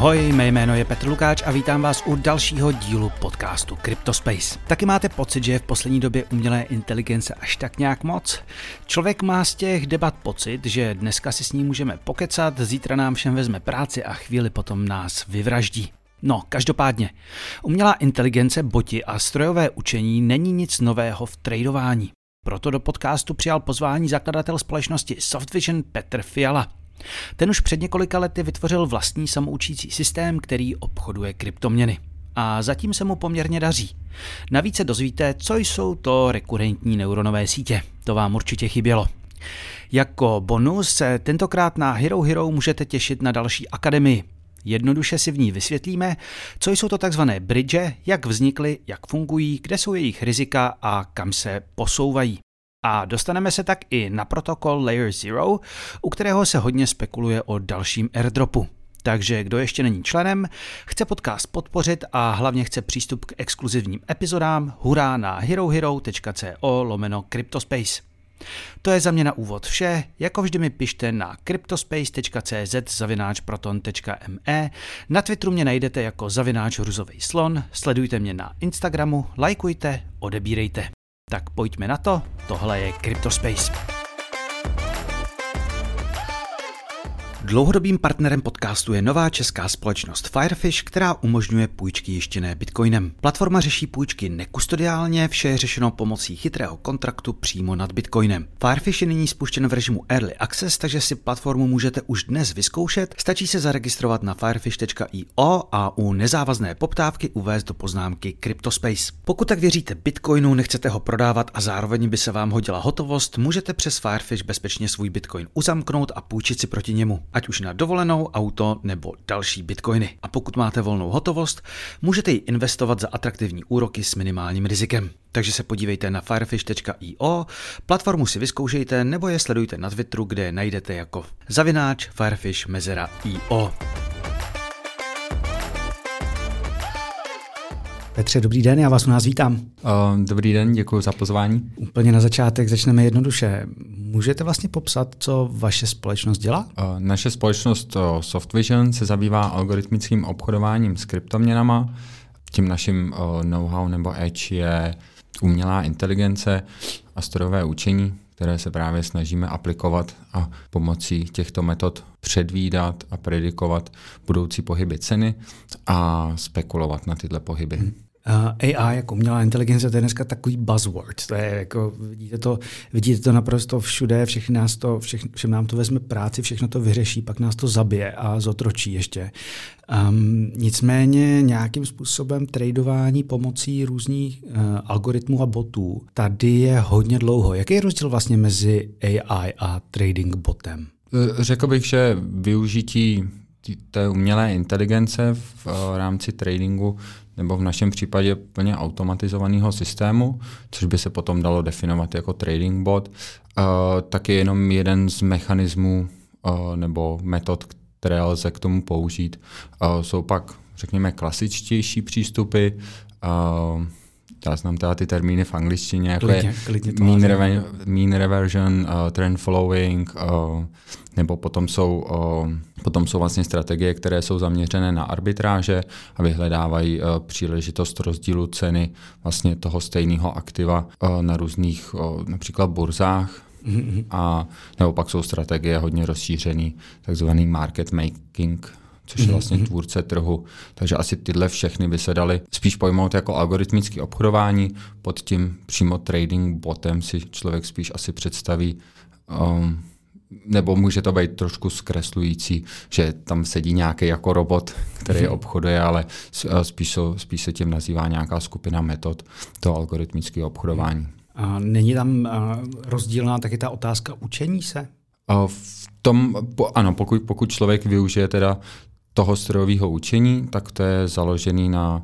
Ahoj, mé jméno je Petr Lukáč a vítám vás u dalšího dílu podcastu CryptoSpace. Taky máte pocit, že je v poslední době umělé inteligence až tak nějak moc? Člověk má z těch debat pocit, že dneska si s ní můžeme pokecat, zítra nám všem vezme práci a chvíli potom nás vyvraždí. No, každopádně, umělá inteligence, boti a strojové učení není nic nového v tradování. Proto do podcastu přijal pozvání zakladatel společnosti Softvision Petr Fiala. Ten už před několika lety vytvořil vlastní samoučící systém, který obchoduje kryptoměny. A zatím se mu poměrně daří. Navíc se dozvíte, co jsou to rekurentní neuronové sítě. To vám určitě chybělo. Jako bonus se tentokrát na Hero Hero můžete těšit na další akademii. Jednoduše si v ní vysvětlíme, co jsou to takzvané bridge, jak vznikly, jak fungují, kde jsou jejich rizika a kam se posouvají. A dostaneme se tak i na protokol Layer Zero, u kterého se hodně spekuluje o dalším airdropu. Takže kdo ještě není členem, chce podcast podpořit a hlavně chce přístup k exkluzivním epizodám, hurá na herohero.co lomeno Cryptospace. To je za mě na úvod vše, jako vždy mi pište na cryptospace.cz zavináč proton.me, na Twitteru mě najdete jako zavináč ruzový slon, sledujte mě na Instagramu, lajkujte, odebírejte. Tak pojďme na to, tohle je Cryptospace. Dlouhodobým partnerem podcastu je nová česká společnost Firefish, která umožňuje půjčky jištěné bitcoinem. Platforma řeší půjčky nekustodiálně, vše je řešeno pomocí chytrého kontraktu přímo nad bitcoinem. Firefish je nyní spuštěn v režimu Early Access, takže si platformu můžete už dnes vyzkoušet. Stačí se zaregistrovat na firefish.io a u nezávazné poptávky uvést do poznámky CryptoSpace. Pokud tak věříte bitcoinu, nechcete ho prodávat a zároveň by se vám hodila hotovost, můžete přes Firefish bezpečně svůj bitcoin uzamknout a půjčit si proti němu ať už na dovolenou, auto nebo další bitcoiny. A pokud máte volnou hotovost, můžete ji investovat za atraktivní úroky s minimálním rizikem. Takže se podívejte na firefish.io, platformu si vyzkoušejte nebo je sledujte na Twitteru, kde je najdete jako zavináč firefish mezera Petře, dobrý den, já vás u nás vítám. Uh, dobrý den, děkuji za pozvání. Úplně na začátek začneme jednoduše. Můžete vlastně popsat, co vaše společnost dělá? Uh, naše společnost uh, Softvision se zabývá algoritmickým obchodováním s kryptoměnama. Tím naším uh, know-how nebo edge je umělá inteligence a strojové učení, které se právě snažíme aplikovat a pomocí těchto metod předvídat a predikovat budoucí pohyby ceny a spekulovat na tyhle pohyby. Hmm. AI jako umělá inteligence, to je dneska takový buzzword. To je jako, vidíte to, vidíte to naprosto všude, všechny nás to, všechny, všem nám to vezme práci, všechno to vyřeší, pak nás to zabije a zotročí ještě. Um, nicméně nějakým způsobem tradování pomocí různých uh, algoritmů a botů tady je hodně dlouho. Jaký je rozdíl vlastně mezi AI a trading botem? Eh, řekl bych, že využití té umělé inteligence v rámci tradingu nebo v našem případě plně automatizovaného systému, což by se potom dalo definovat jako trading bot, uh, tak je jenom jeden z mechanismů uh, nebo metod, které lze k tomu použít. Uh, jsou pak, řekněme, klasičtější přístupy, já znám teda ty termíny v angličtině, jako klidně, je klidně mean, rever, mean reversion, uh, trend following, uh, nebo potom jsou, uh, potom jsou vlastně strategie, které jsou zaměřené na arbitráže a vyhledávají uh, příležitost rozdílu ceny vlastně toho stejného aktiva uh, na různých uh, například burzách, Mm-hmm. A nebo pak jsou strategie hodně rozšířený, takzvaný market making, což je mhm, vlastně mhm. tvůrce trhu. Takže asi tyhle všechny by se daly spíš pojmout jako algoritmické obchodování. Pod tím přímo trading botem si člověk spíš asi představí um, nebo může to být trošku zkreslující, že tam sedí nějaký jako robot, který mhm. obchoduje, ale spíš, spíš se tím nazývá nějaká skupina metod toho algoritmického obchodování. A není tam rozdílná taky ta otázka učení se? V tom, ano, pokud, pokud člověk využije teda toho strojového učení, tak to je založený na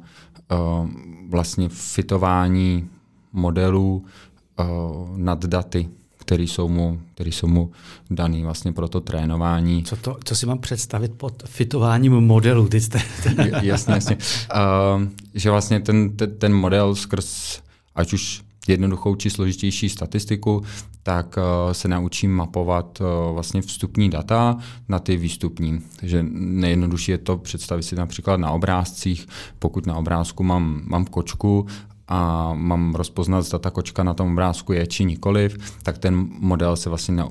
uh, vlastně fitování modelů uh, nad daty, které jsou mu, který jsou mu daný vlastně pro to trénování. Co, to, co si mám představit pod fitováním modelu? Ty jste... jasně, jasně. Uh, že vlastně ten, ten, ten model skrz, ať už jednoduchou či složitější statistiku, tak uh, se naučím mapovat uh, vlastně vstupní data na ty výstupní. Takže nejjednodušší je to představit si například na obrázcích. Pokud na obrázku mám, mám kočku a mám rozpoznat, zda ta kočka na tom obrázku je či nikoliv, tak ten model se vlastně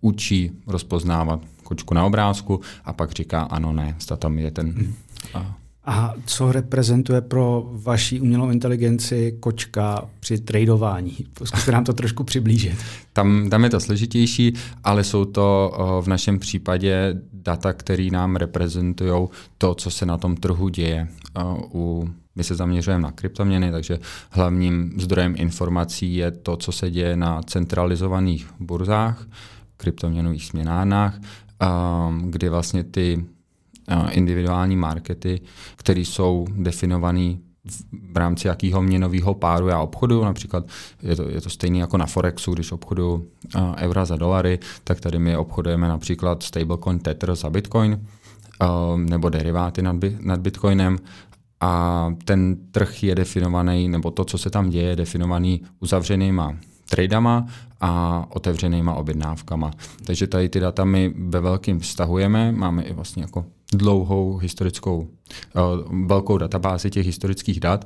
učí rozpoznávat kočku na obrázku a pak říká ano, ne, zda tam je ten... Hmm. A a co reprezentuje pro vaši umělou inteligenci kočka při tradování? Zkuste nám to trošku přiblížit. Tam, tam je to složitější, ale jsou to v našem případě data, které nám reprezentují to, co se na tom trhu děje. U, my se zaměřujeme na kryptoměny, takže hlavním zdrojem informací je to, co se děje na centralizovaných burzách, kryptoměnových směnárnách, kdy vlastně ty individuální markety, které jsou definované v rámci jakého měnového páru já obchodu, například je to, je to stejné jako na Forexu, když obchodu uh, eura za dolary, tak tady my obchodujeme například stablecoin Tether za Bitcoin uh, nebo deriváty nad, nad Bitcoinem a ten trh je definovaný, nebo to, co se tam děje, je definovaný uzavřenýma tradama a otevřenýma objednávkama. Takže tady ty data my ve velkým vztahujeme, máme i vlastně jako dlouhou historickou, uh, velkou databázi těch historických dat.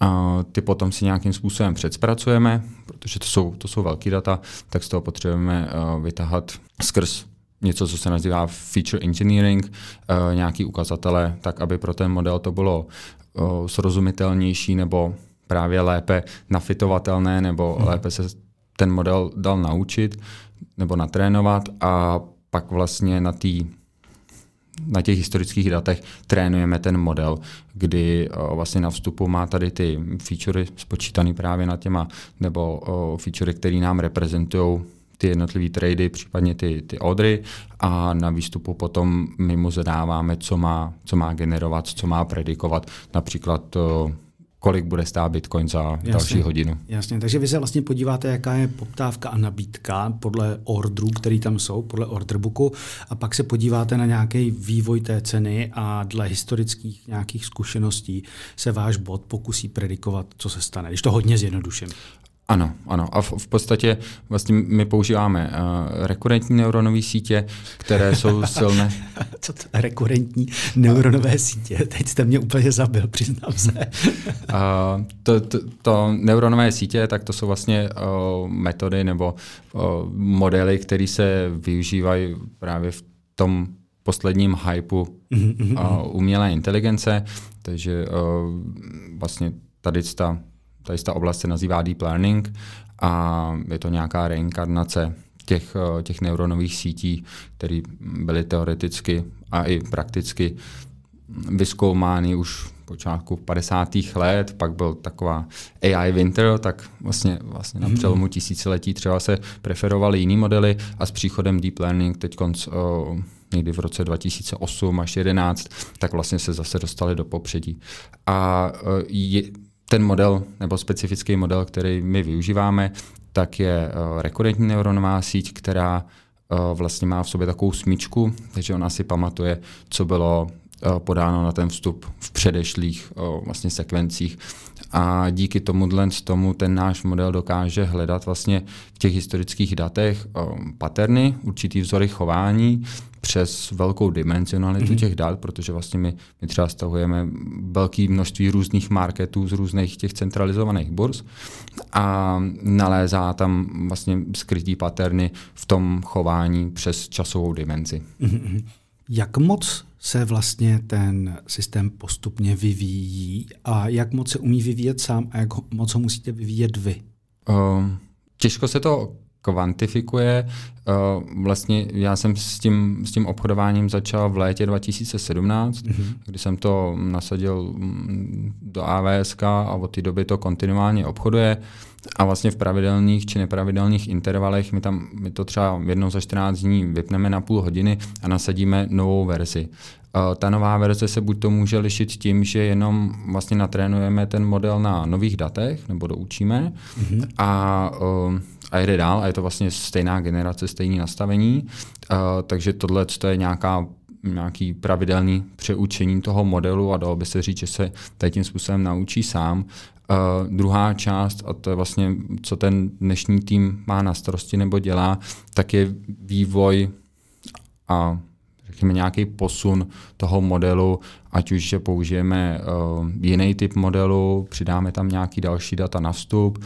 A ty potom si nějakým způsobem předspracujeme, protože to jsou, to jsou velké data, tak z toho potřebujeme uh, vytahat skrz něco, co se nazývá feature engineering, uh, nějaký ukazatele, tak aby pro ten model to bylo srozumitelnější nebo právě lépe nafitovatelné nebo hmm. lépe se ten model dal naučit nebo natrénovat a pak vlastně na té na těch historických datech trénujeme ten model, kdy o, vlastně na vstupu má tady ty featurey spočítané právě na těma, nebo featurey, které nám reprezentují ty jednotlivé trady, případně ty, ty odry a na výstupu potom my mu zadáváme, co má, co má generovat, co má predikovat, například o, kolik bude stát Bitcoin za jasně, další hodinu. Jasně, takže vy se vlastně podíváte, jaká je poptávka a nabídka podle orderů, které tam jsou, podle orderbooku, a pak se podíváte na nějaký vývoj té ceny a dle historických nějakých zkušeností se váš bot pokusí predikovat, co se stane, když to hodně zjednoduším. Ano, ano. A v, v podstatě vlastně my používáme uh, rekurentní neuronové sítě, které jsou silné. Co to rekurentní neuronové sítě? Teď jste mě úplně zabil, přiznám se. uh, to, to, to neuronové sítě, tak to jsou vlastně uh, metody nebo uh, modely, které se využívají právě v tom posledním hypeu uh, umělé inteligence. Takže uh, vlastně tady ta tady ta oblast se nazývá deep learning a je to nějaká reinkarnace těch, eh, těch neuronových sítí, které byly teoreticky a i prakticky vyskoumány už v počátku 50. let, pak byl taková AI winter, tak vlastně, vlastně na mhm. přelomu tisíciletí třeba se preferovaly jiné modely a s příchodem deep learning teď konc, eh, někdy v roce 2008 až 2011, tak vlastně se zase dostali do popředí. A eh, je, ten model nebo specifický model, který my využíváme, tak je uh, rekurentní neuronová síť, která uh, vlastně má v sobě takovou smíčku, takže ona si pamatuje, co bylo podáno na ten vstup v předešlých vlastně sekvencích. A díky tomu tomu ten náš model dokáže hledat vlastně v těch historických datech paterny, určitý vzory chování, přes velkou dimenzionalitu mm-hmm. těch dat, protože vlastně my, my třeba stahujeme velké množství různých marketů z různých těch centralizovaných burz a nalézá tam vlastně skrytý paterny v tom chování přes časovou dimenzi. Mm-hmm. Jak moc se vlastně ten systém postupně vyvíjí a jak moc se umí vyvíjet sám a jak moc ho musíte vyvíjet vy? Uh, těžko se to kvantifikuje. Eh, vlastně já jsem s tím, s tím obchodováním začal v létě 2017, mm-hmm. kdy jsem to nasadil mm, do AVSK a od té doby to kontinuálně obchoduje. A vlastně v pravidelných či nepravidelných intervalech my, tam, my to třeba jednou za 14 dní vypneme na půl hodiny a nasadíme novou verzi. Uh, ta nová verze se buď to může lišit tím, že jenom vlastně natrénujeme ten model na nových datech, nebo doučíme, mm-hmm. a uh, a jede dál a je to vlastně stejná generace, stejné nastavení. Uh, takže tohle je nějaká nějaký pravidelný přeučení toho modelu a dalo by se říct, že se tady tím způsobem naučí sám. Uh, druhá část, a to je vlastně, co ten dnešní tým má na starosti nebo dělá, tak je vývoj a řekněme nějaký posun toho modelu, ať už že použijeme uh, jiný typ modelu, přidáme tam nějaký další data na vstup,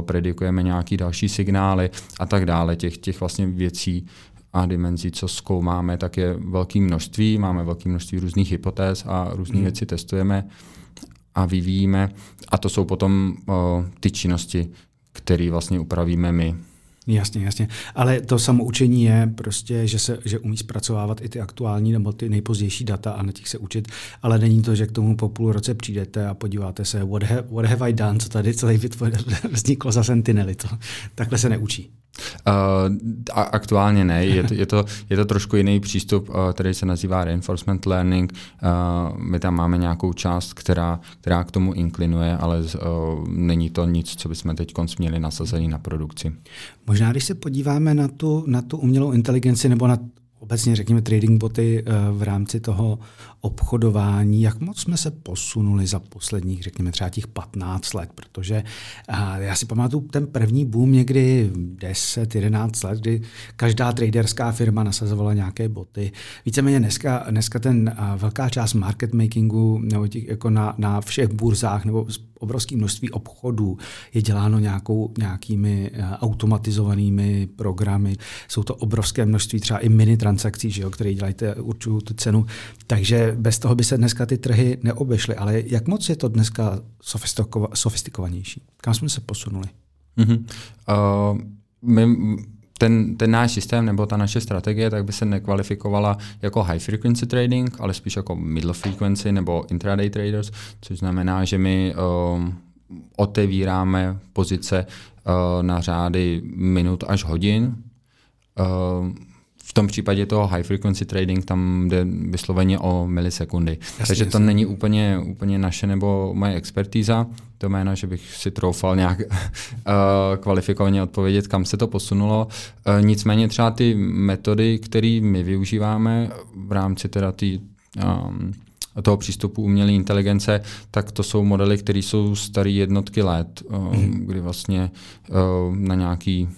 predikujeme nějaký další signály a tak dále. Těch, těch vlastně věcí a dimenzí, co zkoumáme, tak je velké množství. Máme velké množství různých hypotéz a různé hmm. věci testujeme a vyvíjíme. A to jsou potom uh, ty činnosti, které vlastně upravíme my. Jasně, jasně. Ale to samoučení je prostě, že se že umí zpracovávat i ty aktuální nebo ty nejpozdější data a na těch se učit, ale není to, že k tomu po půl roce přijdete a podíváte se, what have, what have I done, co tady celý vzniklo za Sentinely. To, takhle se neučí. Uh, aktuálně ne, je to, je, to, je to trošku jiný přístup, uh, který se nazývá reinforcement learning. Uh, my tam máme nějakou část, která, která k tomu inklinuje, ale uh, není to nic, co bychom teď měli nasazený na produkci. Možná, když se podíváme na tu, na tu umělou inteligenci nebo na obecně řekněme trading boty v rámci toho obchodování, jak moc jsme se posunuli za posledních, řekněme třeba těch 15 let, protože já si pamatuju ten první boom někdy 10-11 let, kdy každá traderská firma nasazovala nějaké boty. Víceméně dneska, dneska ten velká část market makingu nebo těch, jako na, na všech burzách nebo obrovské množství obchodů je děláno nějakou, nějakými automatizovanými programy. Jsou to obrovské množství třeba i mini transakcí, že jo, které dělají, určují tu cenu. Takže bez toho by se dneska ty trhy neobešly. Ale jak moc je to dneska sofistikovanější? Kam jsme se posunuli? Mm-hmm. Uh, my, ten, ten náš systém nebo ta naše strategie tak by se nekvalifikovala jako high frequency trading, ale spíš jako middle frequency nebo intraday traders, což znamená, že my uh, otevíráme pozice uh, na řády minut až hodin. Uh, v tom případě toho high frequency trading tam jde vysloveně o milisekundy. Jasně, Takže to jasně. není úplně, úplně naše nebo moje expertíza, to jméno, že bych si troufal nějak uh, kvalifikovaně odpovědět, kam se to posunulo. Uh, nicméně třeba ty metody, které my využíváme v rámci teda ty um, toho přístupu umělé inteligence, tak to jsou modely, které jsou staré jednotky let, uh, mm. kdy vlastně uh, na nějaký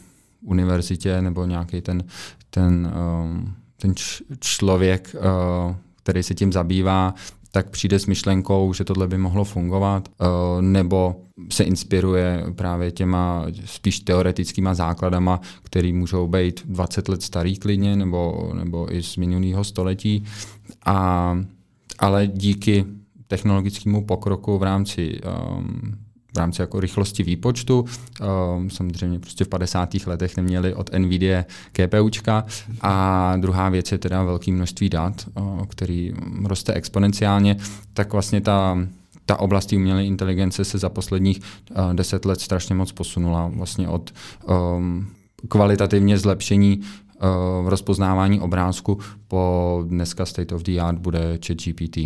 univerzitě nebo nějaký ten, ten, um, ten člověk, uh, který se tím zabývá, tak přijde s myšlenkou, že tohle by mohlo fungovat, uh, nebo se inspiruje právě těma spíš teoretickýma základama, který můžou být 20 let starý klidně, nebo, nebo i z minulého století. A, ale díky technologickému pokroku v rámci um, v rámci jako rychlosti výpočtu. Um, samozřejmě prostě v 50. letech neměli od NVIDIA GPUčka a druhá věc je teda velké množství dat, který roste exponenciálně, tak vlastně ta ta oblast umělé inteligence se za posledních uh, deset let strašně moc posunula vlastně od um, kvalitativně zlepšení uh, rozpoznávání obrázku po dneska state of the art bude ChatGPT.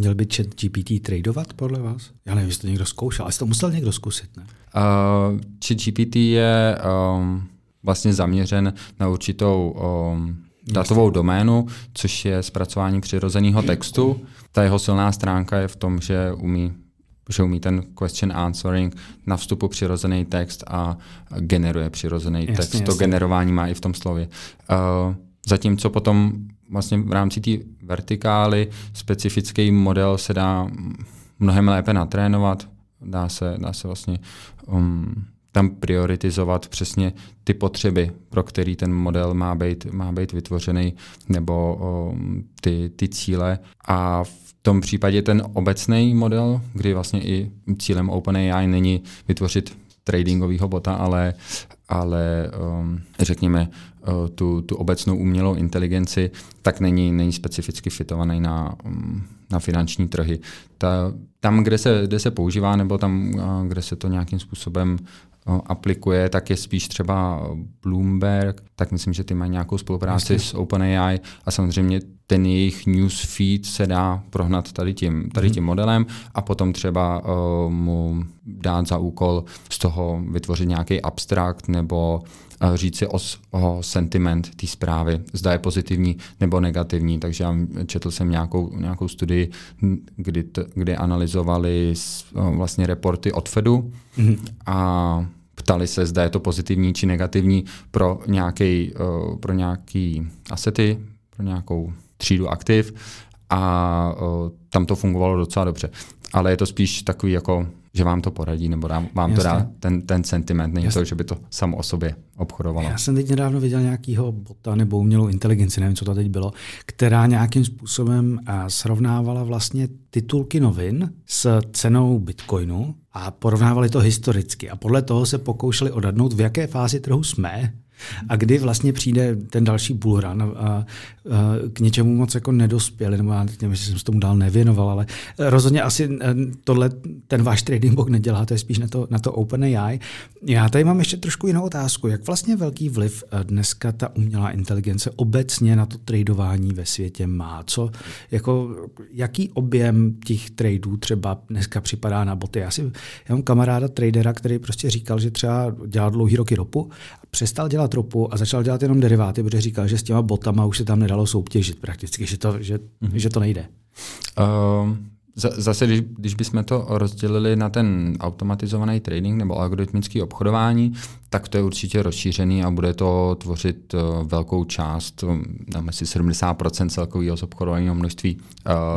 Měl by ChatGPT tradovat podle vás? Já nevím, jestli to někdo zkoušel, ale to musel někdo zkusit, ne? Uh, ChatGPT je um, vlastně zaměřen na určitou um, datovou doménu, což je zpracování přirozeného textu. Ta jeho silná stránka je v tom, že umí že umí ten question answering na vstupu přirozený text a generuje přirozený jasně, text. Jasně. To generování má i v tom slově. Uh, zatímco potom vlastně v rámci té vertikály specifický model se dá mnohem lépe natrénovat, dá se, dá se vlastně um, tam prioritizovat přesně ty potřeby, pro který ten model má být, má být vytvořený, nebo um, ty, ty cíle. A v tom případě ten obecný model, kdy vlastně i cílem OpenAI není vytvořit tradingového bota, ale, ale um, řekněme uh, tu, tu obecnou umělou inteligenci, tak není, není specificky fitovaný na, um, na finanční trhy. Ta, tam, kde se, kde se používá, nebo tam, uh, kde se to nějakým způsobem aplikuje, tak je spíš třeba Bloomberg, tak myslím, že ty mají nějakou spolupráci Jasně. s OpenAI a samozřejmě ten jejich news feed se dá prohnat tady tím, tady mhm. tím modelem a potom třeba uh, mu dát za úkol z toho vytvořit nějaký abstrakt nebo uh, říct si o, o sentiment té zprávy, zda je pozitivní nebo negativní. Takže já četl jsem nějakou, nějakou studii, kdy, t, kdy analyzovali uh, vlastně reporty od Fedu mm-hmm. a ptali se, zda je to pozitivní či negativní pro nějaký, uh, pro nějaký asety, pro nějakou třídu aktiv a tam to fungovalo docela dobře. Ale je to spíš takový jako že vám to poradí, nebo dá, vám Jasně. to dá ten, ten sentiment, není Jasně. to, že by to samo o sobě obchodovalo. Já jsem teď nedávno viděl nějakého bota nebo umělou inteligenci, nevím, co to teď bylo, která nějakým způsobem srovnávala vlastně titulky novin s cenou bitcoinu a porovnávali to historicky. A podle toho se pokoušeli odhadnout, v jaké fázi trhu jsme a kdy vlastně přijde ten další bullrun a, a, a k něčemu moc jako nedospěli, nebo já nevím, jestli jsem se tomu dál nevěnoval, ale rozhodně asi eh, tohle ten váš trading book nedělá, to je spíš na to, na to OpenAI. Já tady mám ještě trošku jinou otázku. Jak vlastně velký vliv eh, dneska ta umělá inteligence obecně na to tradování ve světě má? Co, jako, jaký objem těch tradeů třeba dneska připadá na boty? Já, si, já mám kamaráda tradera, který prostě říkal, že třeba dělá dlouhý roky ropu přestal dělat ropu a začal dělat jenom deriváty, protože říkal, že s těma botama už se tam nedalo soutěžit prakticky, že to, že, mm-hmm. že to nejde. Uh, Zase, když, když bychom to rozdělili na ten automatizovaný trading nebo algoritmický obchodování, tak to je určitě rozšířený a bude to tvořit uh, velkou část, dáme asi 70% celkového obchodovaného množství.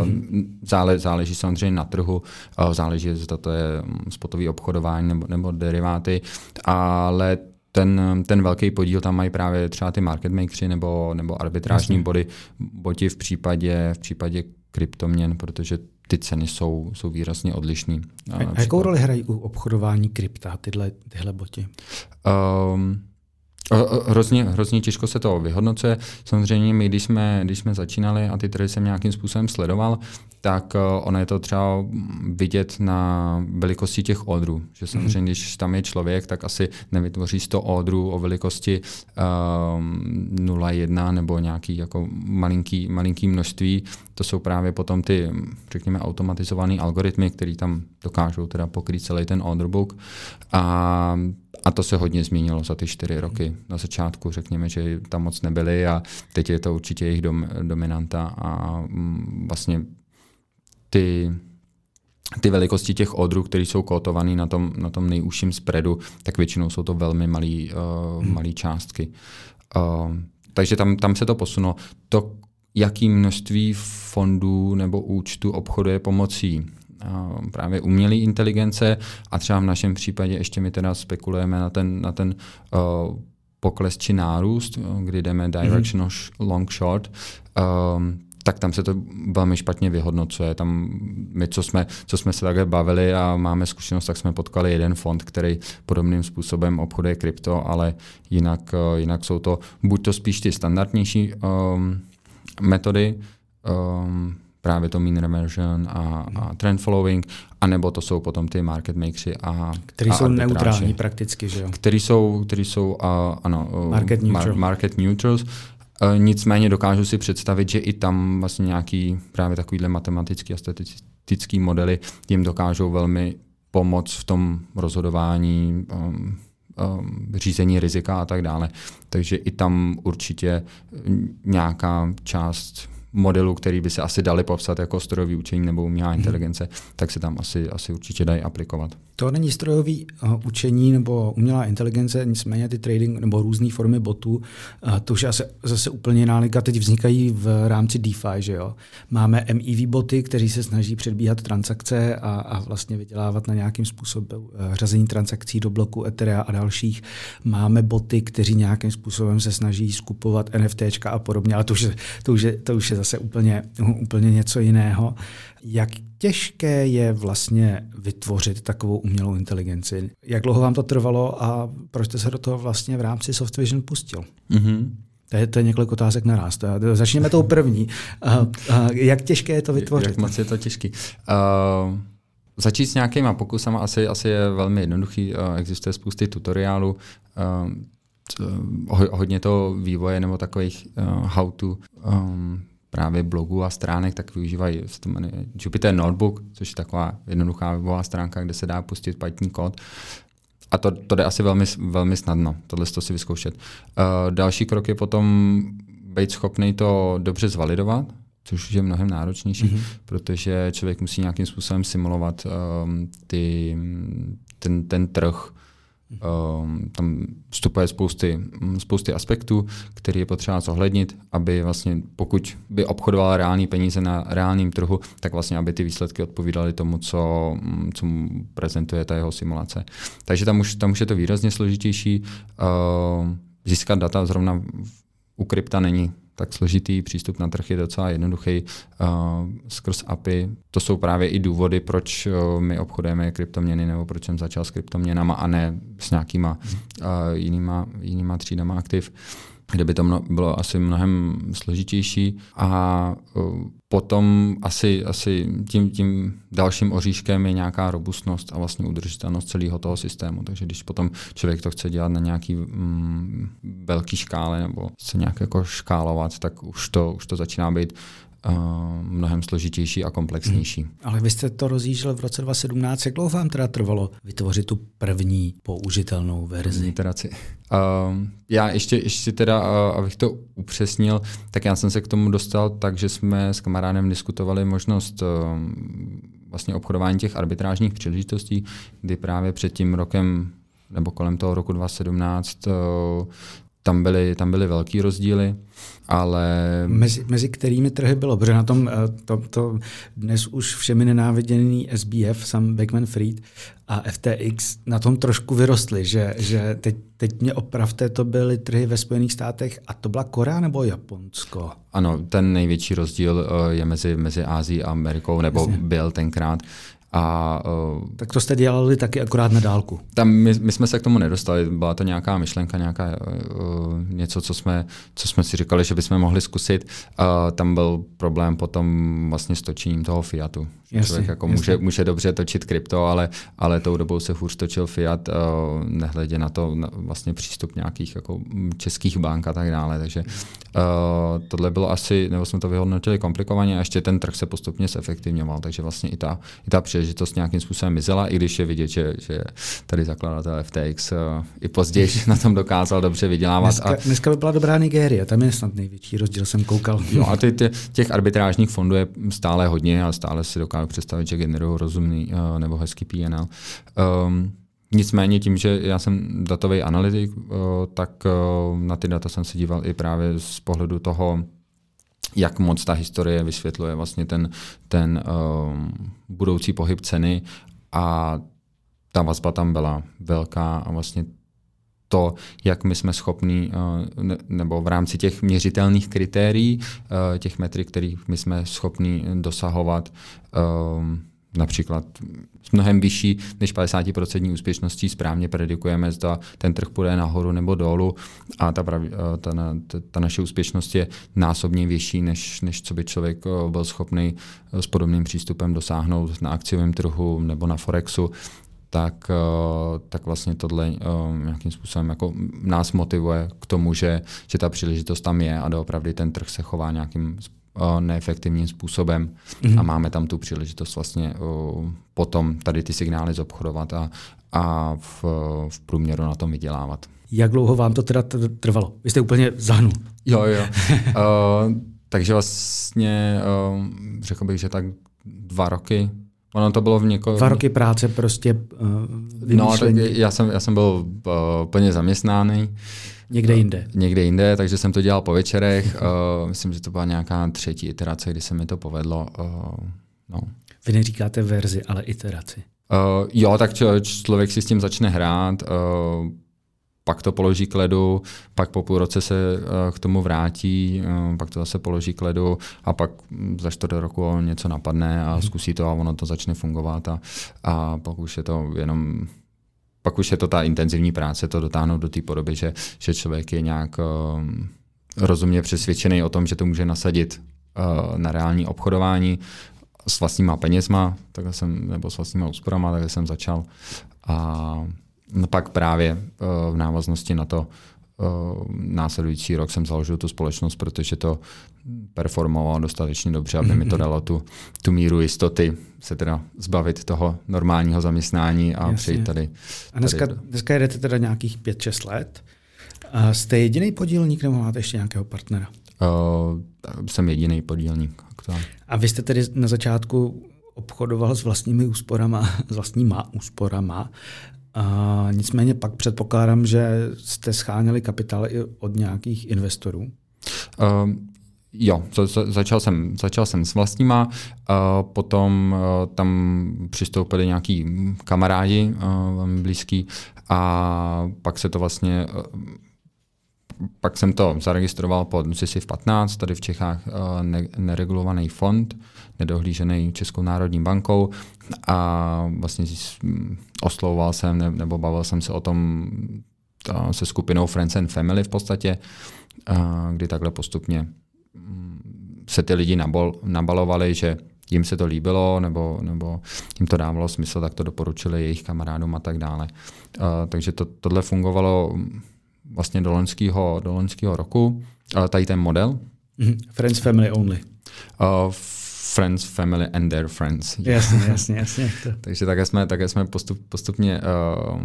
Hmm. zále, záleží samozřejmě na trhu, uh, záleží, zda to je spotový obchodování nebo, nebo deriváty, ale ten, ten velký podíl tam mají právě třeba ty market makeři nebo, nebo arbitrážní Jasně. body, boti v případě, v případě kryptoměn, protože ty ceny jsou, jsou výrazně odlišné. A, a jakou roli hrají u obchodování krypta tyhle, tyhle boti? Um, Hrozně, hrozně těžko se to vyhodnocuje. Samozřejmě my, když jsme, když jsme začínali a ty trhy jsem nějakým způsobem sledoval, tak ono je to třeba vidět na velikosti těch odrů. Že samozřejmě, mm. když tam je člověk, tak asi nevytvoří 100 odrů o velikosti um, 0,1 nebo nějaký jako malinký, malinký množství. To jsou právě potom ty, řekněme, automatizované algoritmy, které tam dokážou teda pokrýt celý ten order book. A a to se hodně změnilo za ty čtyři roky. Na začátku řekněme, že tam moc nebyly a teď je to určitě jejich dom, dominanta a mm, vlastně ty, ty velikosti těch odrů, které jsou kotované na tom, na tom nejúžším spreadu, tak většinou jsou to velmi malé uh, hmm. malý částky. Uh, takže tam, tam se to posunulo. To, jaký množství fondů nebo účtu obchoduje pomocí právě umělé inteligence a třeba v našem případě ještě my teda spekulujeme na ten, na ten uh, pokles či nárůst, kdy jdeme direction mm-hmm. long short, um, tak tam se to velmi špatně vyhodnocuje. Tam my, co jsme, co jsme se takhle bavili a máme zkušenost, tak jsme potkali jeden fond, který podobným způsobem obchoduje krypto, ale jinak, jinak jsou to buď to spíš ty standardnější um, metody, um, právě to mean reversion a, a trend following, anebo to jsou potom ty market makersi a Který a jsou arbitráži, neutrální prakticky, že jo? Který jsou, který jsou uh, ano, market, neutral. mar, market neutrals, Uh, nicméně dokážu si představit, že i tam vlastně nějaký právě takovýhle matematický a statistický modely jim dokážou velmi pomoct v tom rozhodování, um, řízení rizika a tak dále. Takže i tam určitě nějaká část modelů, který by se asi dali popsat jako strojový učení nebo umělá mhm. inteligence, hmm. tak se tam asi, asi určitě dají aplikovat. To není strojový uh, učení nebo umělá inteligence, nicméně ty trading nebo různé formy botů, uh, to už je asi, zase úplně jiná liga. Teď vznikají v rámci DeFi, že jo. Máme MEV boty, kteří se snaží předbíhat transakce a, a vlastně vydělávat na nějakým způsobem uh, řazení transakcí do bloku Etherea a dalších. Máme boty, kteří nějakým způsobem se snaží skupovat NFTčka a podobně, ale to už, to už, je, to už je zase úplně, úplně něco jiného. Jak těžké je vlastně vytvořit takovou umělou inteligenci? Jak dlouho vám to trvalo a proč jste se do toho vlastně v rámci Softvision pustil? Mm-hmm. To je, to je několik otázek naraz. Začněme tou první. Uh, uh, jak těžké je to vytvořit? Jak moc je to těžké? Uh, začít s nějakýma pokusama asi, asi je velmi jednoduchý. Uh, existuje spousty tutoriálů. Uh, hodně to vývoje nebo takových uh, how to um, právě blogů a stránek, tak využívají to jmenuje Jupyter Notebook, což je taková jednoduchá webová stránka, kde se dá pustit Python kód. a to, to jde asi velmi, velmi snadno, tohle to si vyzkoušet. Uh, další krok je potom být schopný to dobře zvalidovat, což je mnohem náročnější, mm-hmm. protože člověk musí nějakým způsobem simulovat um, ty, ten, ten trh, Um, tam vstupuje spousty, spousty aspektů, které je potřeba zohlednit, aby vlastně, pokud by obchodoval reální peníze na reálném trhu, tak vlastně, aby ty výsledky odpovídaly tomu, co, co mu prezentuje ta jeho simulace. Takže tam už, tam už je to výrazně složitější. Uh, získat data zrovna u krypta není tak složitý, přístup na trh je docela jednoduchý uh, skrz API. To jsou právě i důvody, proč uh, my obchodujeme kryptoměny nebo proč jsem začal s kryptoměnama a ne s nějakýma uh, jinýma, jinýma třídama aktiv kde by to mno, bylo asi mnohem složitější. A uh, potom asi, asi tím, tím dalším oříškem je nějaká robustnost a vlastně udržitelnost celého toho systému. Takže když potom člověk to chce dělat na nějaký mm, velký škále nebo se nějak jako škálovat, tak už to, už to začíná být mnohem složitější a komplexnější. Hmm. Ale vy jste to rozjížděl v roce 2017. Jak dlouho vám teda trvalo vytvořit tu první použitelnou verzi? Iteraci. Uh, já ještě, ještě teda, uh, abych to upřesnil, tak já jsem se k tomu dostal tak, že jsme s kamarádem diskutovali možnost uh, vlastně obchodování těch arbitrážních příležitostí, kdy právě před tím rokem nebo kolem toho roku 2017 uh, tam byly, tam byly velký rozdíly, ale... Mezi, mezi kterými trhy bylo? Protože na tom eh, to, to dnes už všemi nenáviděný SBF, Sam Beckman-Fried a FTX na tom trošku vyrostly, že, že teď, teď mě opravte, to byly trhy ve Spojených státech a to byla Korea nebo Japonsko? Ano, ten největší rozdíl eh, je mezi, mezi Ázií a Amerikou, nebo Jasně. byl tenkrát. A, uh, tak to jste dělali taky akorát na dálku. Tam my, my jsme se k tomu nedostali, byla to nějaká myšlenka, nějaká uh, něco, co jsme, co jsme si říkali, že bychom mohli zkusit. Uh, tam byl problém potom vlastně s točením toho Fiatu. Jasně, Člověk jako jasně. může, může dobře točit krypto, ale, ale tou dobou se hůř točil Fiat, uh, nehledě na to na vlastně přístup nějakých jako českých bank a tak dále. Takže uh, tohle bylo asi, nebo jsme to vyhodnotili komplikovaně a ještě ten trh se postupně zefektivňoval, takže vlastně i ta, i ta příležitost nějakým způsobem mizela, i když je vidět, že, že tady zakladatel FTX uh, i později na tom dokázal dobře vydělávat. Dneska, a, dneska by byla dobrá Nigérie, tam je snad největší rozdíl, jsem koukal. Jo, a ty, ty, těch arbitrážních fondů je stále hodně a stále si dokážu představit, že generují rozumný uh, nebo hezký PNL. Um, ehm, Nicméně tím, že já jsem datový analytik, uh, tak na ty data jsem se díval i právě z pohledu toho, jak moc ta historie vysvětluje vlastně ten, ten um, budoucí pohyb ceny. A ta vazba tam byla velká a vlastně to, jak my jsme schopni, uh, nebo v rámci těch měřitelných kritérií, uh, těch metrik, kterých my jsme schopni dosahovat, um, například s mnohem vyšší než 50% úspěšností správně predikujeme, zda ten trh půjde nahoru nebo dolů. A ta, pravi, eh, ta, ta, ta naše úspěšnost je násobně vyšší, než, než co by člověk eh, byl schopný eh, s podobným přístupem dosáhnout na akciovém trhu nebo na Forexu. Tak, tak vlastně tohle nějakým způsobem jako nás motivuje k tomu, že, že ta příležitost tam je a doopravdy ten trh se chová nějakým neefektivním způsobem mm-hmm. a máme tam tu příležitost vlastně potom tady ty signály zobchodovat a, a v, v průměru na tom vydělávat. Jak dlouho vám to teda trvalo? Vy jste úplně zahnul. Jo, jo. uh, takže vlastně uh, řekl bych, že tak dva roky. Ono to bylo v něko... Dva roky práce prostě uh, No, tak já jsem, já jsem byl uh, plně zaměstnaný. Někde jinde. Někde jinde, takže jsem to dělal po večerech. uh, myslím, že to byla nějaká třetí iterace, kdy se mi to povedlo. Uh, no. Vy neříkáte verzi, ale iteraci. Uh, jo, tak č- člověk si s tím začne hrát, uh, pak to položí k ledu, pak po půl roce se uh, k tomu vrátí, uh, pak to zase položí k ledu a pak za čtvrt roku něco napadne a hmm. zkusí to a ono to začne fungovat a, a pak už je to jenom pak už je to ta intenzivní práce, to dotáhnout do té podoby, že, že člověk je nějak uh, rozumně přesvědčený o tom, že to může nasadit uh, na reální obchodování s vlastníma penězma, takhle jsem, nebo s vlastníma úsporama, takhle jsem začal. A pak právě uh, v návaznosti na to následující rok jsem založil tu společnost, protože to performovalo dostatečně dobře, aby mi to dalo tu, tu míru jistoty se teda zbavit toho normálního zaměstnání a Jasně. přejít tady. A dneska, tady... dneska jedete teda nějakých 5-6 let. A jste jediný podílník nebo máte ještě nějakého partnera? Uh, jsem jediný podílník. A vy jste tedy na začátku obchodoval s vlastními úsporama, s vlastníma úsporama. A nicméně pak předpokládám, že jste scháněli kapitál i od nějakých investorů. Uh, Jo, začal jsem, začal jsem s vlastníma, potom tam přistoupili nějaký kamarádi velmi blízký a pak se to vlastně pak jsem to zaregistroval pod CISIF 15, tady v Čechách neregulovaný fond, nedohlížený Českou národní bankou a vlastně oslovoval jsem nebo bavil jsem se o tom se skupinou Friends and Family v podstatě, kdy takhle postupně se ty lidi nabol, nabalovali, že jim se to líbilo nebo, nebo jim to dávalo smysl, tak to doporučili jejich kamarádům a tak dále. Uh, takže to, tohle fungovalo vlastně do loňského, do loňského roku. Uh, tady ten model. Mm-hmm. Friends, family only. Uh, friends, family and their friends. Jasně, jasně, jasně. Takže také jsme, také jsme postup, postupně uh,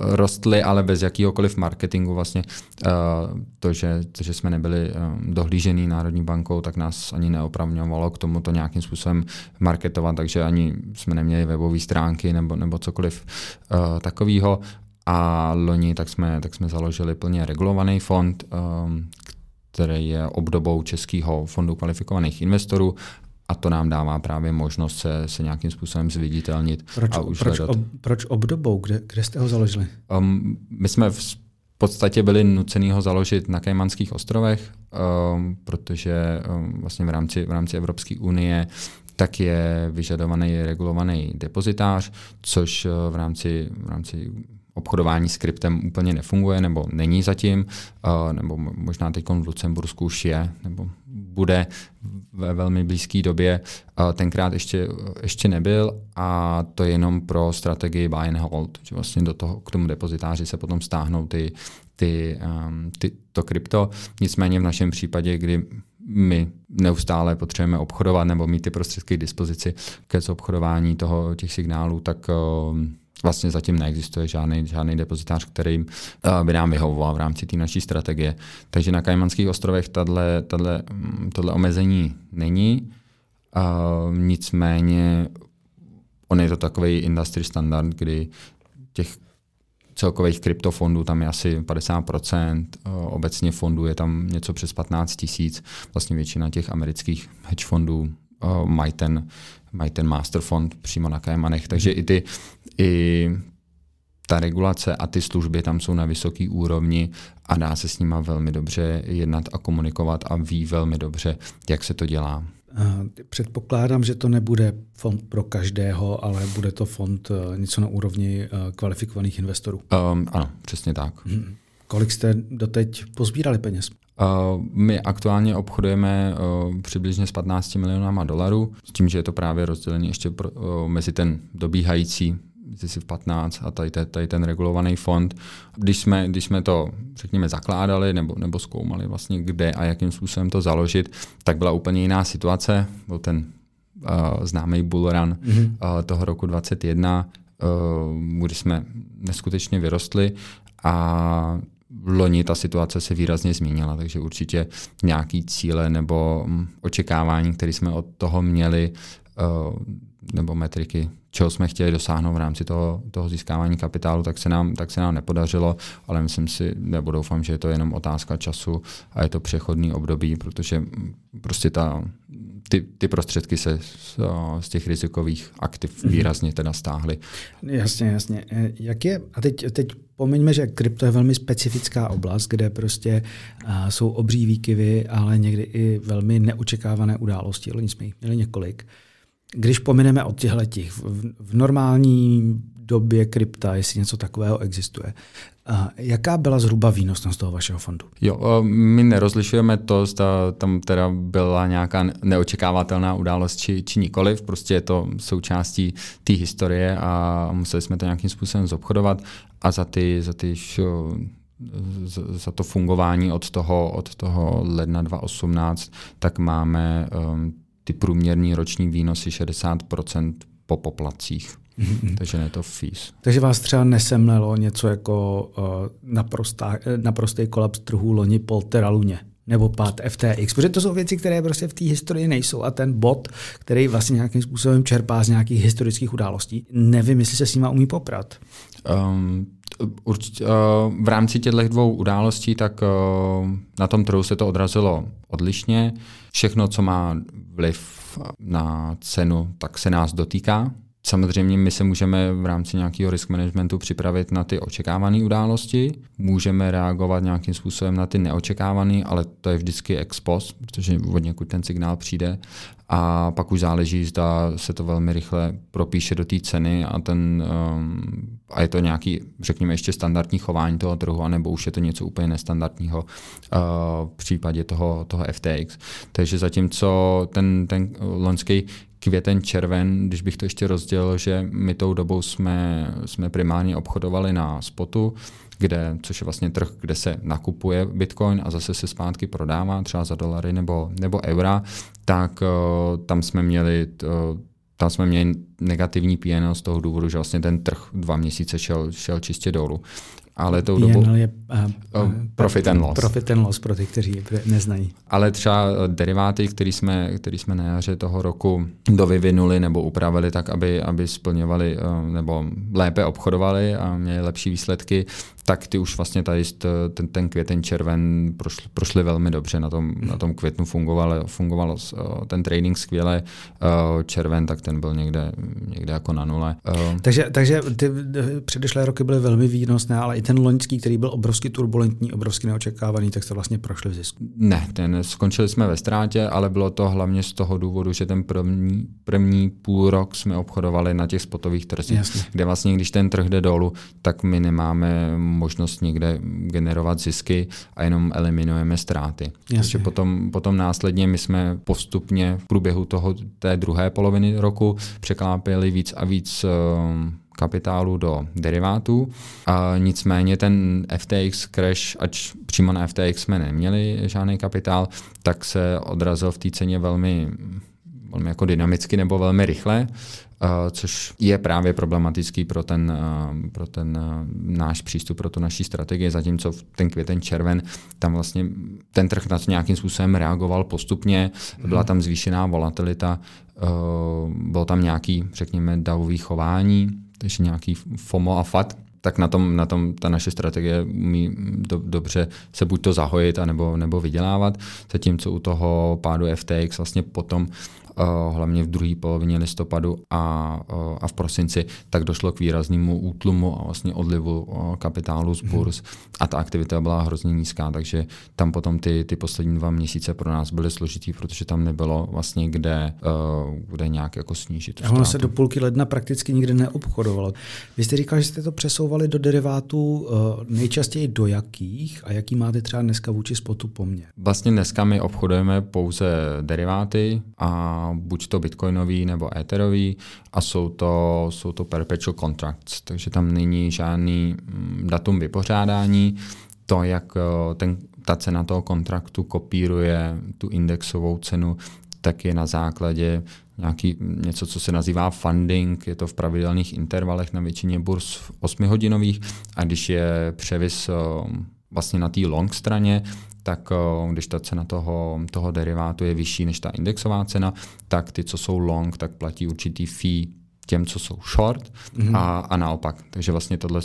rostly, ale bez jakýhokoliv marketingu vlastně. Uh, to, že, to, že jsme nebyli um, dohlížený Národní bankou, tak nás ani neopravňovalo k tomu to nějakým způsobem marketovat, takže ani jsme neměli webové stránky nebo, nebo cokoliv uh, takového. A loni tak jsme, tak jsme založili plně regulovaný fond, um, který je obdobou Českého fondu kvalifikovaných investorů a to nám dává právě možnost se, se nějakým způsobem zviditelnit. Proč, a už proč, ob, proč obdobou? Kde, kde jste ho založili? Um, my jsme v podstatě byli nucený ho založit na Kajmanských ostrovech, um, protože um, vlastně v rámci, v rámci Evropské unie tak je vyžadovaný regulovaný depozitář, což uh, v rámci, v rámci obchodování s kryptem úplně nefunguje, nebo není zatím, uh, nebo možná teď v Lucembursku už je, nebo bude ve velmi blízké době. Tenkrát ještě, ještě nebyl a to je jenom pro strategii buy and hold, že vlastně do toho, k tomu depozitáři se potom stáhnou ty, ty, um, ty, to krypto. Nicméně v našem případě, kdy my neustále potřebujeme obchodovat nebo mít ty prostředky k dispozici ke obchodování toho, těch signálů, tak um, vlastně zatím neexistuje žádný, žádný depozitář, který uh, by nám vyhovoval v rámci té naší strategie. Takže na Kajmanských ostrovech mm, tohle omezení není. Uh, nicméně on je to takový industry standard, kdy těch celkových kryptofondů tam je asi 50%, obecně fondů je tam něco přes 15 tisíc, vlastně většina těch amerických hedge fondů mají ten, mají ten master fond přímo na Kajmanech, takže i ty i ta regulace a ty služby tam jsou na vysoké úrovni a dá se s nima velmi dobře jednat a komunikovat a ví velmi dobře, jak se to dělá. Předpokládám, že to nebude fond pro každého, ale bude to fond eh, něco na úrovni eh, kvalifikovaných investorů. Um, ano, přesně tak. Hmm. Kolik jste doteď pozbírali peněz? Uh, my aktuálně obchodujeme uh, přibližně s 15 milionama dolarů, s tím, že je to právě rozdělené ještě pro, uh, mezi ten dobíhající v 15 a tady, tady ten regulovaný fond. Když jsme, když jsme to, řekněme, zakládali nebo, nebo zkoumali vlastně, kde a jakým způsobem to založit, tak byla úplně jiná situace. Byl ten uh, známý bull run mm-hmm. uh, toho roku 2021, uh, kdy jsme neskutečně vyrostli a v loni ta situace se výrazně změnila, takže určitě nějaký cíle nebo mm, očekávání, které jsme od toho měli, nebo metriky, čeho jsme chtěli dosáhnout v rámci toho, toho získávání kapitálu, tak se, nám, tak se nám nepodařilo, ale myslím si, nebo doufám, že je to jenom otázka času a je to přechodný období, protože prostě ta, ty, ty prostředky se z, z těch rizikových aktiv mhm. výrazně teda stáhly. Jasně, jasně. E, jak je, a teď, teď pomeňme, že krypto je velmi specifická oblast, kde prostě jsou obří výkyvy, ale někdy i velmi neočekávané události. Oni jsme jich měli několik. Když pomineme od těchto těch, v, v normální době krypta, jestli něco takového existuje, jaká byla zhruba výnosnost toho vašeho fondu? Jo, my nerozlišujeme to, zda tam teda byla nějaká neočekávatelná událost či, či nikoliv, prostě je to součástí té historie a museli jsme to nějakým způsobem zobchodovat a za ty, za ty šo, za to fungování od toho, od toho ledna 2018, tak máme um, ty průměrní roční výnosy 60% po poplacích. Mm-hmm. Takže ne to fees. Takže vás třeba nesemlelo něco jako uh, naprostá, naprostý kolaps trhů loni po Teraluně? nebo pád FTX, protože to jsou věci, které prostě v té historii nejsou a ten bot, který vlastně nějakým způsobem čerpá z nějakých historických událostí, nevím, jestli se s nima umí poprat. Um, určitě, uh, v rámci těchto dvou událostí, tak uh, na tom trhu se to odrazilo odlišně. Všechno, co má vliv na cenu, tak se nás dotýká. Samozřejmě my se můžeme v rámci nějakého risk managementu připravit na ty očekávané události, můžeme reagovat nějakým způsobem na ty neočekávané, ale to je vždycky ex post, protože od někud ten signál přijde a pak už záleží, zda se to velmi rychle propíše do té ceny a, ten, um, a je to nějaký, řekněme, ještě standardní chování toho trhu, anebo už je to něco úplně nestandardního uh, v případě toho, toho FTX. Takže zatímco ten, ten loňský květen, červen, když bych to ještě rozdělil, že my tou dobou jsme, jsme primárně obchodovali na spotu, kde, což je vlastně trh, kde se nakupuje bitcoin a zase se zpátky prodává třeba za dolary nebo, nebo eura, tak uh, tam jsme měli uh, tam jsme měli negativní PNL z toho důvodu, že vlastně ten trh dva měsíce šel, šel čistě dolů ale tou PNL dobou... je uh, uh, profit and loss. Profit and loss pro ty, kteří neznají. Ale třeba eh, deriváty, které jsme, který jsme na jaře toho roku dovyvinuli nebo upravili tak, aby, aby splňovali uh, nebo lépe obchodovali a měli lepší výsledky, tak ty už vlastně tady ten, ten květen, červen prošli, prošli velmi dobře. Na tom, na tom květnu fungovalo, fungovalo ten trading skvěle. Červen, tak ten byl někde, někde jako na nule. Takže, takže ty předešlé roky byly velmi výnosné, ale i ten loňský, který byl obrovsky turbulentní, obrovsky neočekávaný, tak jste vlastně prošli v zisku. Ne, ten, skončili jsme ve ztrátě, ale bylo to hlavně z toho důvodu, že ten první, první půl rok jsme obchodovali na těch spotových trzích, Jasně. kde vlastně, když ten trh jde dolů, tak my nemáme možnost někde generovat zisky a jenom eliminujeme ztráty. Jasně. Takže potom, potom následně my jsme postupně v průběhu toho, té druhé poloviny roku překlápěli víc a víc uh, kapitálu do derivátů. A nicméně ten FTX crash, ač přímo na FTX jsme neměli žádný kapitál, tak se odrazil v té ceně velmi velmi jako dynamicky nebo velmi rychle, což je právě problematický pro ten, pro ten náš přístup, pro tu naší strategii, zatímco v ten květen červen, tam vlastně ten trh na to nějakým způsobem reagoval postupně, byla tam zvýšená volatilita, bylo tam nějaký, řekněme, davový chování, takže nějaký FOMO a FAT, tak na tom, na tom ta naše strategie umí do, dobře se buď to zahojit, anebo, nebo vydělávat. Zatímco u toho pádu FTX vlastně potom hlavně v druhé polovině listopadu a, eh, a v prosinci, tak došlo k výraznému útlumu a vlastně odlivu eh, kapitálu z burz a ta aktivita byla hrozně nízká, takže tam potom ty, ty poslední dva měsíce pro nás byly složitý, protože tam nebylo vlastně kde, kde nějak jako snížit. A ono se do půlky ledna prakticky nikdy neobchodovalo. Vy jste říkal, že jste to přesouvali do derivátů nejčastěji do jakých a jaký máte třeba dneska vůči spotu poměr? Vlastně dneska my obchodujeme pouze deriváty a buď to bitcoinový nebo etherový a jsou to, jsou to perpetual contracts, takže tam není žádný mm, datum vypořádání. To, jak eh, ten, ta cena toho kontraktu kopíruje tu indexovou cenu, tak je na základě nějaký, něco, co se nazývá funding, je to v pravidelných intervalech na většině burz 8-hodinových a když je převis eh, vlastně na té long straně, tak eh, když ta cena toho, toho derivátu je vyšší než ta indexová cena, tak ty, co jsou long, tak platí určitý fee těm, co jsou short mm-hmm. a, a naopak. Takže vlastně tohle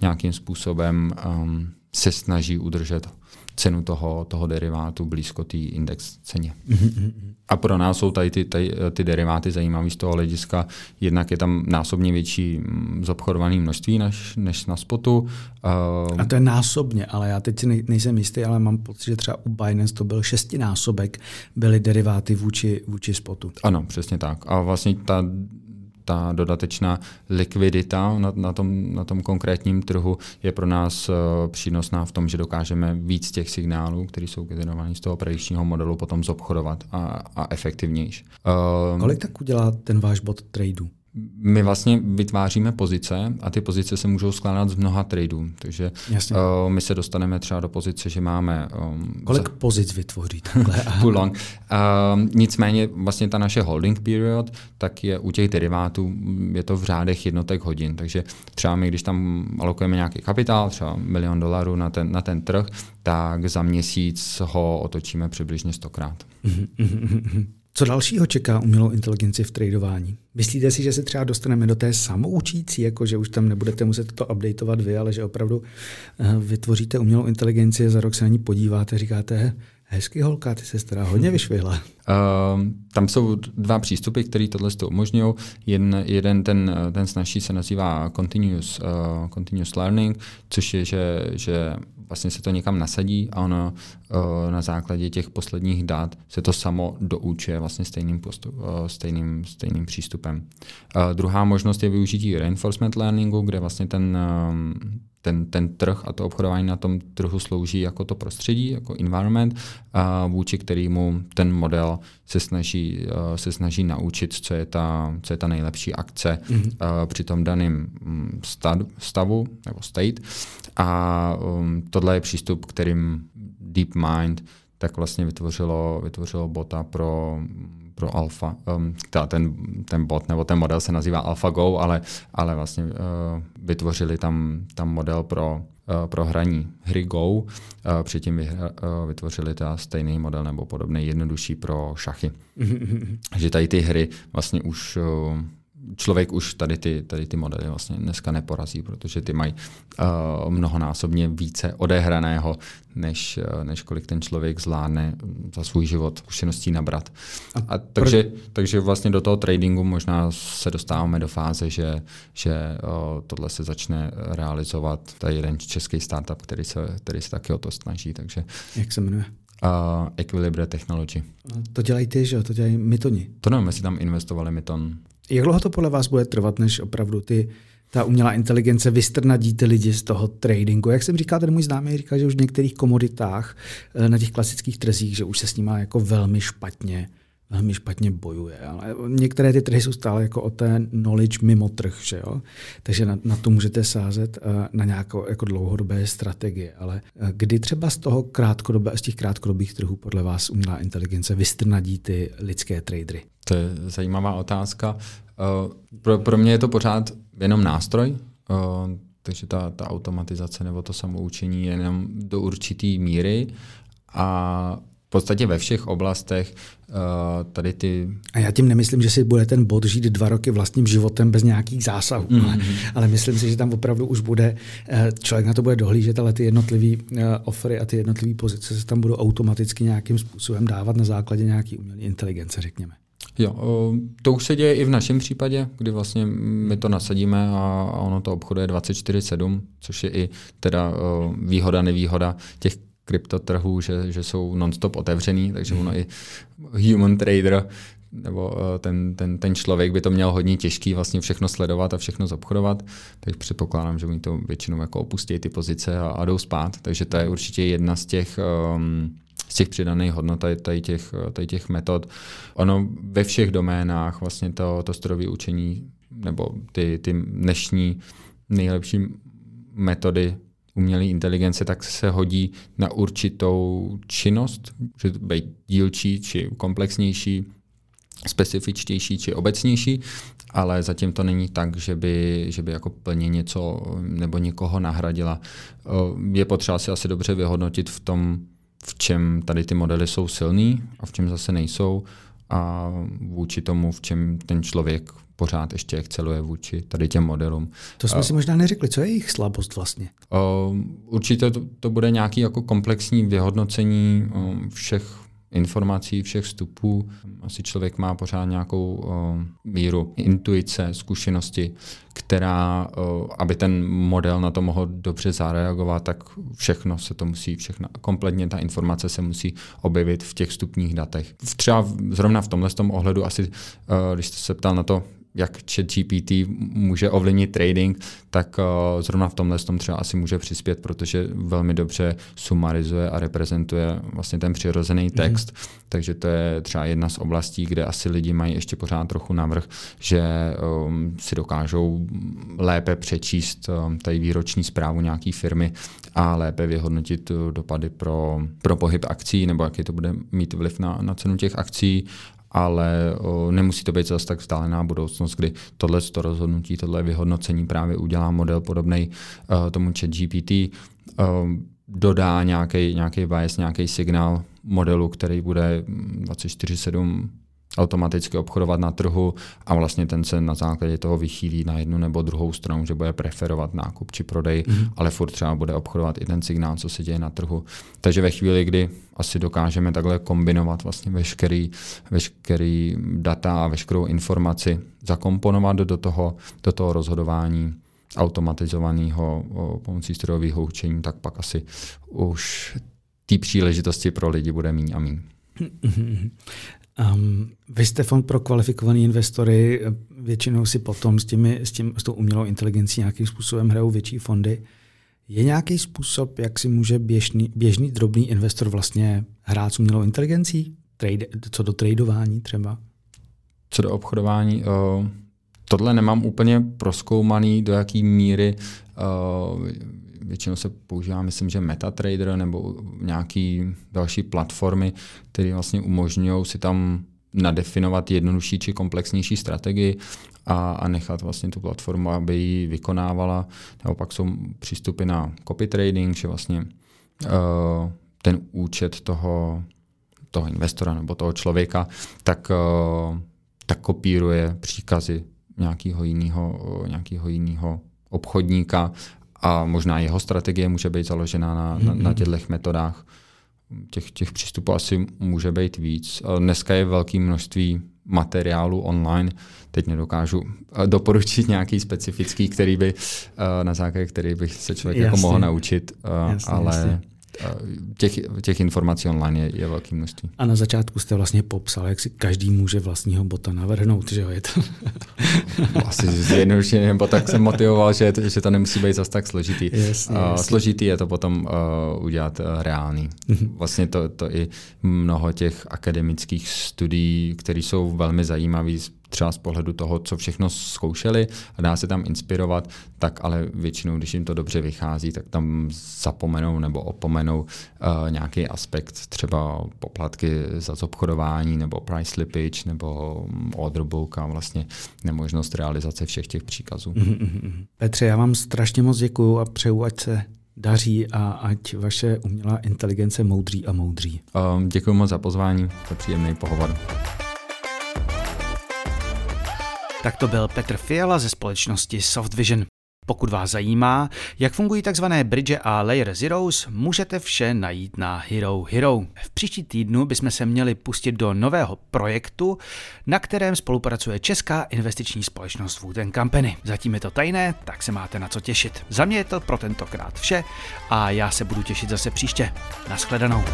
nějakým způsobem um, se snaží udržet cenu toho, toho derivátu blízko té index ceně. A pro nás jsou tady ty, tady, ty deriváty zajímavé z toho hlediska. Jednak je tam násobně větší mm, zobchodované množství než, než na spotu. A to je násobně, ale já teď si nejsem jistý, ale mám pocit, že třeba u Binance to byl šestinásobek, byly deriváty vůči, vůči spotu. Ano, přesně tak. A vlastně ta ta dodatečná likvidita na, na, tom, na tom konkrétním trhu je pro nás uh, přínosná v tom, že dokážeme víc těch signálů, které jsou generovány z toho predikčního modelu, potom zobchodovat a, a efektivnější. Uh, Kolik tak udělá ten váš bot tradu? My vlastně vytváříme pozice a ty pozice se můžou skládat z mnoha tradeů. Takže Jasně. uh, my se dostaneme třeba do pozice, že máme... Um, Kolik za... pozic vytvoří Too long. Uh, nicméně vlastně ta naše holding period, tak je u těch derivátů, je to v řádech jednotek hodin. Takže třeba my, když tam alokujeme nějaký kapitál, třeba milion dolarů na ten, na ten trh, tak za měsíc ho otočíme přibližně stokrát. Co dalšího čeká umělou inteligenci v tradování? Myslíte si, že se třeba dostaneme do té samoučící, jako že už tam nebudete muset to updateovat vy, ale že opravdu eh, vytvoříte umělou inteligenci a za rok se na ní podíváte a říkáte, Hezky holka, ty se teda hodně vyšvihla. Uh, tam jsou dva přístupy, které tohle umožňují. Jeden, jeden ten, ten snažší se nazývá continuous, uh, continuous learning, což je, že, že vlastně se to někam nasadí a ono uh, na základě těch posledních dat se to samo doučuje vlastně stejným, postup, uh, stejným, stejným přístupem. Uh, druhá možnost je využití reinforcement learningu, kde vlastně ten, ten, ten trh a to obchodování na tom trhu slouží jako to prostředí, jako environment, a vůči kterému ten model se snaží, se snaží naučit, co je ta, co je ta nejlepší akce mm-hmm. při tom daném mm, stavu nebo state. A um, tohle je přístup, kterým DeepMind tak vlastně vytvořilo, vytvořilo bota pro pro Alpha. Um, ta, ten, ten bot nebo ten model se nazývá AlphaGo, ale, ale vlastně uh, vytvořili tam, tam model pro, uh, pro hraní hry Go. Uh, předtím vyhra, uh, vytvořili ta stejný model nebo podobný jednodušší pro šachy. že tady ty hry vlastně už uh, člověk už tady ty, tady ty modely vlastně dneska neporazí, protože ty mají uh, mnohonásobně více odehraného, než, uh, než kolik ten člověk zvládne za svůj život zkušeností nabrat. A, a takže, pro... takže vlastně do toho tradingu možná se dostáváme do fáze, že, že uh, tohle se začne realizovat. To je jeden český startup, který se, který se taky o to snaží. Takže, Jak se jmenuje? Uh, Equilibre Technology. To dělají ty, že jo? To dělají Mytoni. To nevím, jestli tam investovali Myton. Jak dlouho to podle vás bude trvat, než opravdu ty, ta umělá inteligence vystrnadí ty lidi z toho tradingu? Jak jsem říkal, ten můj známý říká, že už v některých komoditách eh, na těch klasických trzích, že už se s nimi jako velmi špatně velmi špatně bojuje. Ale některé ty trhy jsou stále jako o té knowledge mimo trh, že jo? takže na, na to můžete sázet eh, na nějakou jako dlouhodobé strategie. Ale eh, kdy třeba z toho krátkodobé, z těch krátkodobých trhů podle vás umělá inteligence vystrnadí ty lidské tradery? To je zajímavá otázka. Uh, pro, pro mě je to pořád jenom nástroj, takže ta, ta automatizace nebo to samoučení je jenom do určité míry a v podstatě ve všech oblastech uh, tady ty... A já tím nemyslím, že si bude ten bod žít dva roky vlastním životem bez nějakých zásahů, mm-hmm. ale, ale myslím si, že tam opravdu už bude, člověk na to bude dohlížet, ale ty jednotlivé uh, offery a ty jednotlivé pozice se tam budou automaticky nějakým způsobem dávat na základě nějaké umělé inteligence, řekněme. Jo, to už se děje i v našem případě, kdy vlastně my to nasadíme a ono to obchoduje 24-7, což je i teda výhoda, nevýhoda těch kryptotrhů, že, že jsou non-stop otevřený, takže ono i human trader nebo ten, ten, ten člověk by to měl hodně těžký vlastně všechno sledovat a všechno zobchodovat, takže předpokládám, že oni to většinou jako opustí ty pozice a, a jdou spát, takže to je určitě jedna z těch um, z těch přidaných hodnot tady, těch, tady těch metod. Ono ve všech doménách vlastně to, to strojové učení nebo ty, ty dnešní nejlepší metody umělé inteligence, tak se hodí na určitou činnost, že být dílčí či komplexnější, specifičtější či obecnější, ale zatím to není tak, že by, že by jako plně něco nebo někoho nahradila. Je potřeba si asi dobře vyhodnotit v tom, v čem tady ty modely jsou silný a v čem zase nejsou a vůči tomu, v čem ten člověk pořád ještě exceluje vůči tady těm modelům. To jsme uh, si možná neřekli, co je jejich slabost vlastně? Uh, určitě to, to bude nějaký jako komplexní vyhodnocení uh, všech informací, všech vstupů. Asi člověk má pořád nějakou uh, míru intuice, zkušenosti, která, uh, aby ten model na to mohl dobře zareagovat, tak všechno se to musí, všechno, kompletně ta informace se musí objevit v těch vstupních datech. Třeba zrovna v tomhle tom ohledu asi, uh, když jste se ptal na to, jak ChatGPT může ovlivnit trading, tak uh, zrovna v tomhle tom třeba asi může přispět, protože velmi dobře sumarizuje a reprezentuje vlastně ten přirozený mhm. text. Mm-hmm. Takže to je třeba jedna z oblastí, kde asi lidi mají ještě pořád trochu navrh, že um, si dokážou lépe přečíst um, tady výroční zprávu nějaké firmy a lépe vyhodnotit uh, dopady pro, pro pohyb akcí nebo jaký to bude mít vliv na, na cenu těch akcí ale o, nemusí to být zase tak vzdálená budoucnost, kdy tohle to rozhodnutí, tohle vyhodnocení právě udělá model podobný uh, tomu chat GPT, uh, dodá nějaký bias, nějaký signál modelu, který bude 24-7 automaticky obchodovat na trhu a vlastně ten se na základě toho vychýlí na jednu nebo druhou stranu, že bude preferovat nákup či prodej, mm-hmm. ale furt třeba bude obchodovat i ten signál, co se děje na trhu. Takže ve chvíli, kdy asi dokážeme takhle kombinovat vlastně veškerý, veškerý data a veškerou informaci, zakomponovat do toho, do toho rozhodování automatizovaného pomocí strojového učení, tak pak asi už té příležitosti pro lidi bude míň a míň. Um, vy jste fond pro kvalifikované investory, většinou si potom s, těmi, s, tím, s tou umělou inteligencí nějakým způsobem hrajou větší fondy. Je nějaký způsob, jak si může běžný, běžný drobný investor vlastně hrát s umělou inteligencí? Trade, co do tradování třeba? Co do obchodování? Uh, tohle nemám úplně proskoumaný, do jaký míry uh, většinou se používá, myslím, že MetaTrader nebo nějaký další platformy, které vlastně umožňují si tam nadefinovat jednodušší či komplexnější strategii a, a nechat vlastně tu platformu, aby ji vykonávala. Nebo pak jsou přístupy na copy trading, že vlastně uh, ten účet toho, toho investora nebo toho člověka, tak, uh, tak kopíruje příkazy nějakého jiného, nějakého jiného obchodníka a možná jeho strategie může být založena na, na, na těchto metodách. Těch, těch přístupů asi může být víc. Dneska je velké množství materiálu online. Teď nedokážu doporučit nějaký specifický, který by, na základě který by se člověk jako mohl naučit, jasně, ale jasně těch, těch informací online je, je velký množství. A na začátku jste vlastně popsal, jak si každý může vlastního bota navrhnout, že jo? Je to... Asi zjednodušeně, nebo tak jsem motivoval, že, že to nemusí být zase tak složitý. Jasně, uh, jasně. Složitý je to potom uh, udělat uh, reálný. Mhm. Vlastně to, to i mnoho těch akademických studií, které jsou velmi zajímavé třeba z pohledu toho, co všechno zkoušeli a dá se tam inspirovat, tak ale většinou, když jim to dobře vychází, tak tam zapomenou nebo opomenou uh, nějaký aspekt, třeba poplatky za zobchodování nebo price slippage nebo order book a vlastně nemožnost realizace všech těch příkazů. Mm-hmm. Petře, já vám strašně moc děkuju a přeju, ať se daří a ať vaše umělá inteligence moudří a moudří. Um, děkuji moc za pozvání, za příjemný pohovor. Tak to byl Petr Fiala ze společnosti Softvision. Pokud vás zajímá, jak fungují tzv. bridge a layer zeros, můžete vše najít na Hero Hero. V příští týdnu bychom se měli pustit do nového projektu, na kterém spolupracuje česká investiční společnost Wooten Company. Zatím je to tajné, tak se máte na co těšit. Za mě je to pro tentokrát vše a já se budu těšit zase příště. Naschledanou.